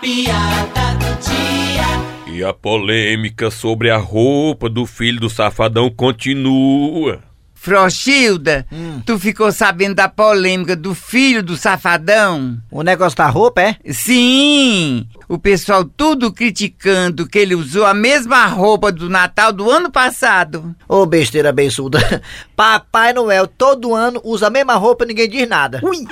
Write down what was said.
piada do dia. E a polêmica sobre a roupa do filho do safadão continua. Frochilda, hum. tu ficou sabendo da polêmica do filho do safadão? O negócio da roupa, é? Sim! O pessoal tudo criticando que ele usou a mesma roupa do Natal do ano passado. Ô besteira abençoada, Papai Noel todo ano usa a mesma roupa e ninguém diz nada. Ui!